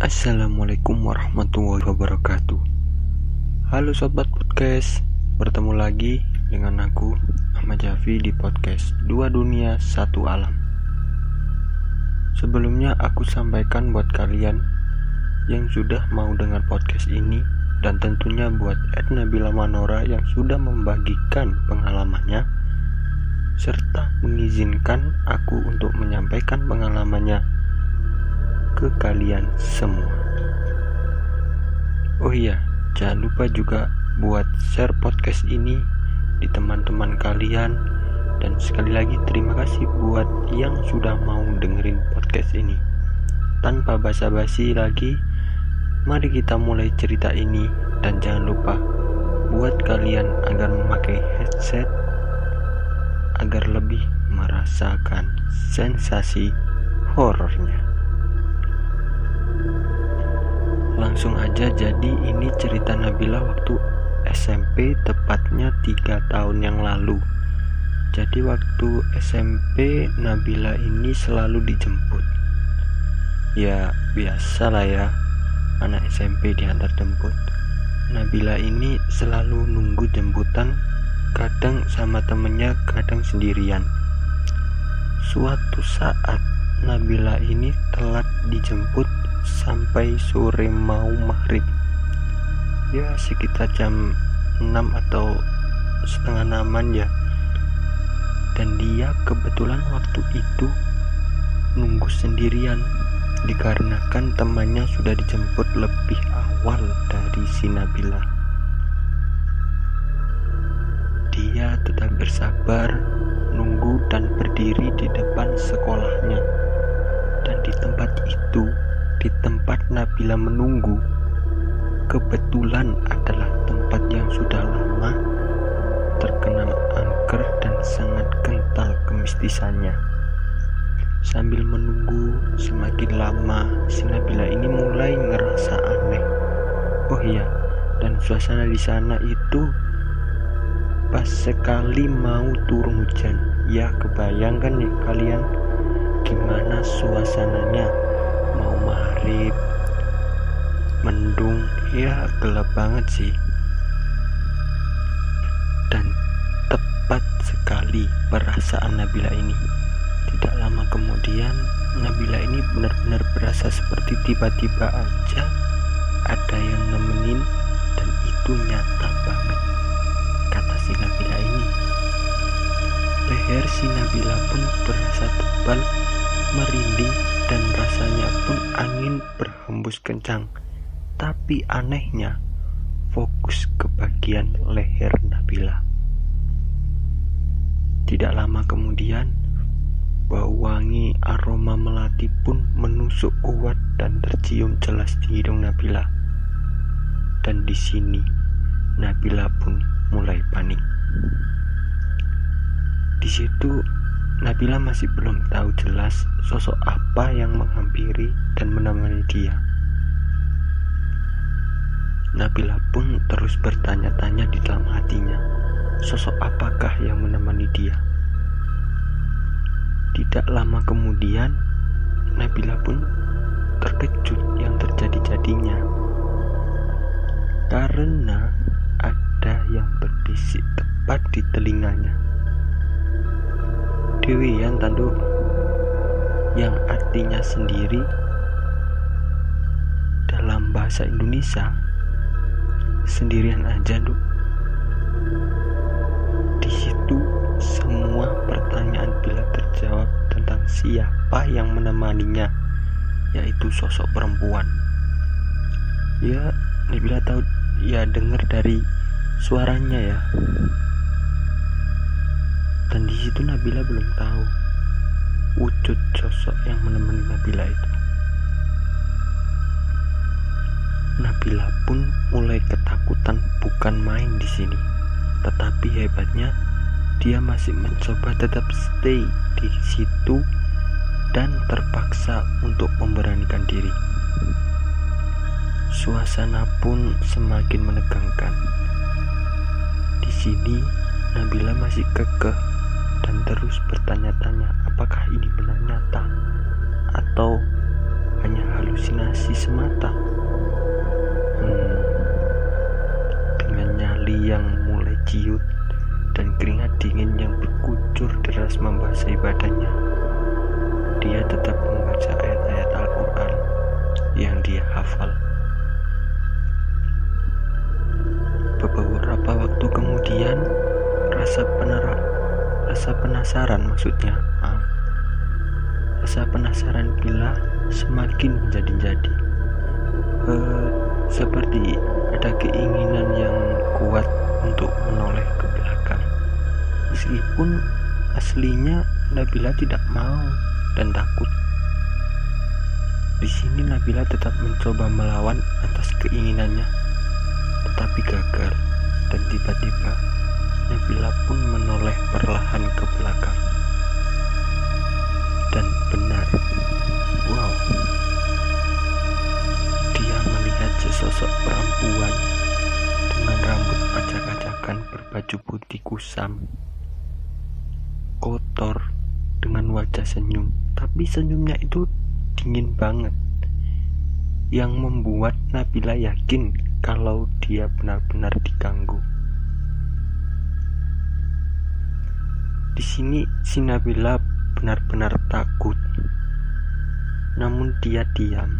Assalamualaikum warahmatullahi wabarakatuh. Halo Sobat Podcast Bertemu lagi dengan aku Ahmad Jafi di podcast Dua Dunia Satu Alam. Sebelumnya aku sampaikan buat kalian Yang sudah mau dengar podcast ini Dan tentunya buat Edna Bila Manora yang sudah membagikan pengalamannya Serta mengizinkan aku untuk menyampaikan pengalamannya ke kalian semua. Oh iya, jangan lupa juga buat share podcast ini di teman-teman kalian dan sekali lagi terima kasih buat yang sudah mau dengerin podcast ini. Tanpa basa-basi lagi, mari kita mulai cerita ini dan jangan lupa buat kalian agar memakai headset agar lebih merasakan sensasi horornya. Langsung aja jadi ini cerita Nabila waktu SMP tepatnya tiga tahun yang lalu. Jadi waktu SMP Nabila ini selalu dijemput. Ya biasa lah ya Anak SMP diantar jemput. Nabila ini selalu nunggu jemputan Kadang sama temennya kadang sendirian. Suatu saat Nabila ini telat dijemput sampai sore mau maghrib. Ya sekitar jam 6 atau setengah enaman ya. Dan dia kebetulan waktu itu nunggu sendirian dikarenakan temannya sudah dijemput lebih awal dari si Nabila. Dia tetap bersabar nunggu dan berdiri di depan sekolahnya. Dan di tempat itu di tempat Nabila menunggu kebetulan adalah tempat yang sudah lama terkenal angker dan sangat kental kemistisannya. Sambil menunggu semakin lama, si Nabila ini mulai ngerasa aneh. Oh iya, dan suasana di sana itu pas sekali mau turun hujan. Ya, kebayangkan ya kalian gimana suasananya maghrib mendung ya gelap banget sih. Dan tepat sekali perasaan Nabila ini. Tidak lama kemudian Nabila ini benar-benar berasa seperti tiba-tiba aja ada yang nemenin dan itu nyata banget kata si Nabila ini. Leher si Nabila pun berasa tebal merinding dan rasanya pun angin berhembus kencang. Tapi anehnya, fokus ke bagian leher Nabila. Tidak lama kemudian, bau wangi aroma melati pun menusuk kuat dan tercium jelas di hidung Nabila. Dan di sini, Nabila pun mulai panik. Di situ Nabila masih belum tahu jelas sosok apa yang menghampiri dan menemani dia. Nabila pun terus bertanya-tanya di dalam hatinya, sosok apakah yang menemani dia. Tidak lama kemudian, Nabila pun terkejut yang terjadi-jadinya. Karena ada yang berbisik tepat di telinganya. Tanduk yang artinya sendiri dalam bahasa Indonesia sendirian aja duk. Di situ semua pertanyaan bila terjawab tentang siapa yang menemaninya yaitu sosok perempuan. Ya Nabila tahu ya dengar dari suaranya ya. Dan di situ Nabila belum tahu wujud sosok yang menemani Nabila itu. Nabila pun mulai ketakutan bukan main di sini. Tetapi hebatnya dia masih mencoba tetap stay di situ dan terpaksa untuk memberanikan diri. Suasana pun semakin menegangkan. Di sini Nabila masih kekeh dan terus bertanya-tanya apakah ini benar nyata atau hanya halusinasi semata. Hmm, dengan nyali yang mulai ciut dan keringat dingin yang berkucur deras membasahi badannya, dia tetap membaca ayat-ayat Al-Quran yang dia hafal. Beberapa waktu kemudian, rasa penera, rasa penasaran maksudnya, maaf, rasa penasaran bila semakin menjadi-jadi. Eh, seperti ada keinginan yang kuat untuk menoleh ke belakang. Meskipun aslinya Nabila tidak mau dan takut. Di sini Nabila tetap mencoba melawan atas keinginannya, tetapi gagal dan tiba-tiba Nabila pun menoleh perlahan ke belakang. Dan benar, wow, dia melihat sesosok perempuan dengan rambut acak-acakan berbaju putih kusam, kotor, dengan wajah senyum, tapi senyumnya itu dingin banget, yang membuat Nabila yakin kalau dia benar-benar diganggu. Di sini si Nabila benar-benar takut. Namun dia diam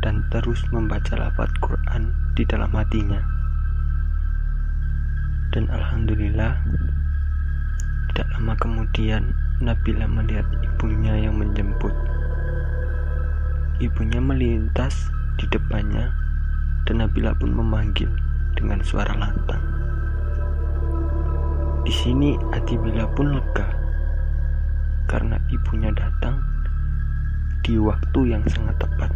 dan terus membaca lafaz Quran di dalam hatinya. Dan alhamdulillah tidak lama kemudian Nabila melihat ibunya yang menjemput. Ibunya melintas di depannya dan Nabila pun memanggil dengan suara lantang. Di sini hati Bila pun lega karena ibunya datang di waktu yang sangat tepat.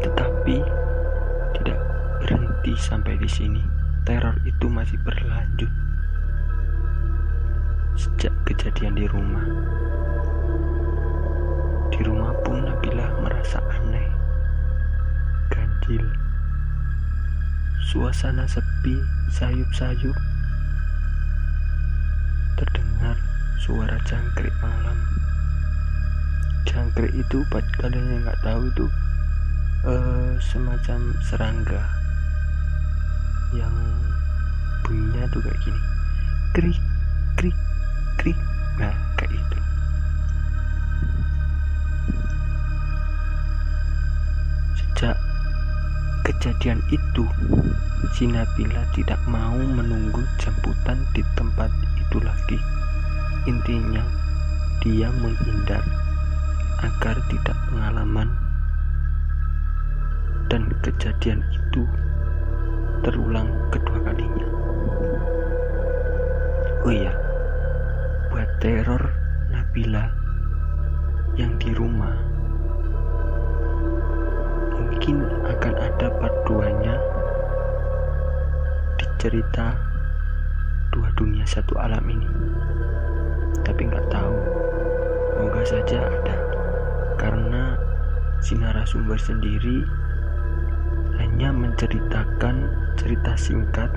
Tetapi tidak berhenti sampai di sini. Teror itu masih berlanjut sejak kejadian di rumah. Di rumah pun Nabila merasa aneh, ganjil Suasana sepi, sayup-sayup. Terdengar suara jangkrik malam. Jangkrik itu buat kalian yang nggak tahu itu uh, semacam serangga yang bunyinya tuh kayak gini. Krik, krik, krik. Nah, kayak itu. Sejak kejadian itu, si Nabila tidak mau menunggu jemputan di tempat itu lagi. Intinya, dia menghindar agar tidak pengalaman dan kejadian itu terulang kedua kalinya. Oh iya, buat teror Nabila yang di rumah mungkin akan ada part 2 nya di cerita dua dunia satu alam ini. Tapi nggak tahu. Moga saja ada. Karena si narasumber sendiri hanya menceritakan cerita singkat.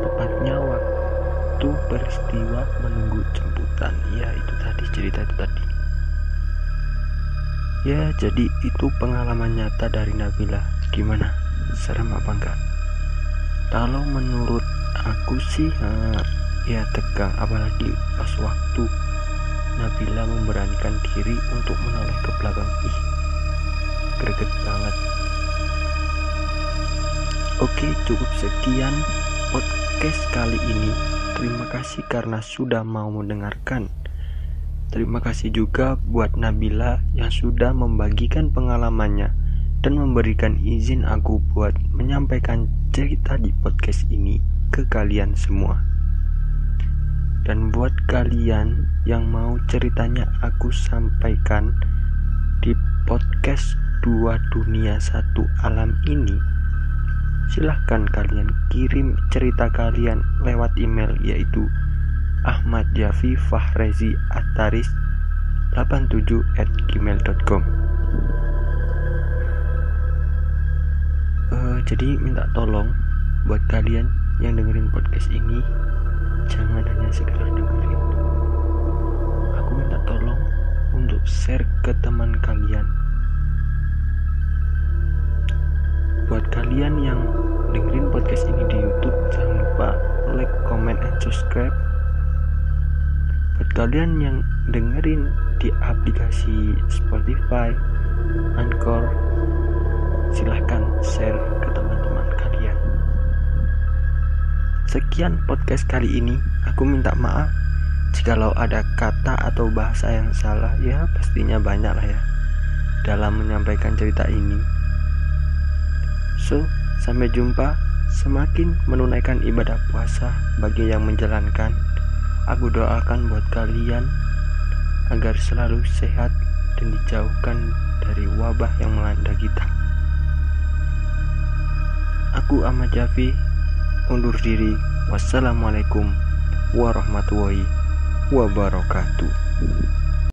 Tepatnya waktu peristiwa menunggu jemputan. Ya itu tadi cerita itu tadi Ya, jadi itu pengalaman nyata dari Nabila. Gimana? Serem apa enggak? Kalau menurut aku sih, uh, ya tegang. Apalagi pas waktu Nabila memberanikan diri untuk menoleh ke belakang. Ih, greget banget. Oke, cukup sekian podcast kali ini. Terima kasih karena sudah mau mendengarkan. Terima kasih juga buat Nabila yang sudah membagikan pengalamannya dan memberikan izin aku buat menyampaikan cerita di podcast ini ke kalian semua. Dan buat kalian yang mau ceritanya aku sampaikan di podcast Dua Dunia Satu Alam ini, silahkan kalian kirim cerita kalian lewat email yaitu Ahmad Yafi Fahrezi Ataris 87 at gmail.com uh, Jadi minta tolong buat kalian yang dengerin podcast ini Jangan hanya sekedar dengerin Aku minta tolong untuk share ke teman kalian. Buat kalian yang dengerin podcast ini di YouTube, jangan lupa like, comment, and subscribe. Kalian yang dengerin di aplikasi Spotify, Anchor, silahkan share ke teman-teman kalian. Sekian podcast kali ini. Aku minta maaf jikalau ada kata atau bahasa yang salah. Ya, pastinya banyak lah ya dalam menyampaikan cerita ini. So, sampai jumpa. Semakin menunaikan ibadah puasa bagi yang menjalankan. Aku doakan buat kalian agar selalu sehat dan dijauhkan dari wabah yang melanda kita. Aku Ahmad Jafi undur diri. Wassalamualaikum warahmatullahi wabarakatuh.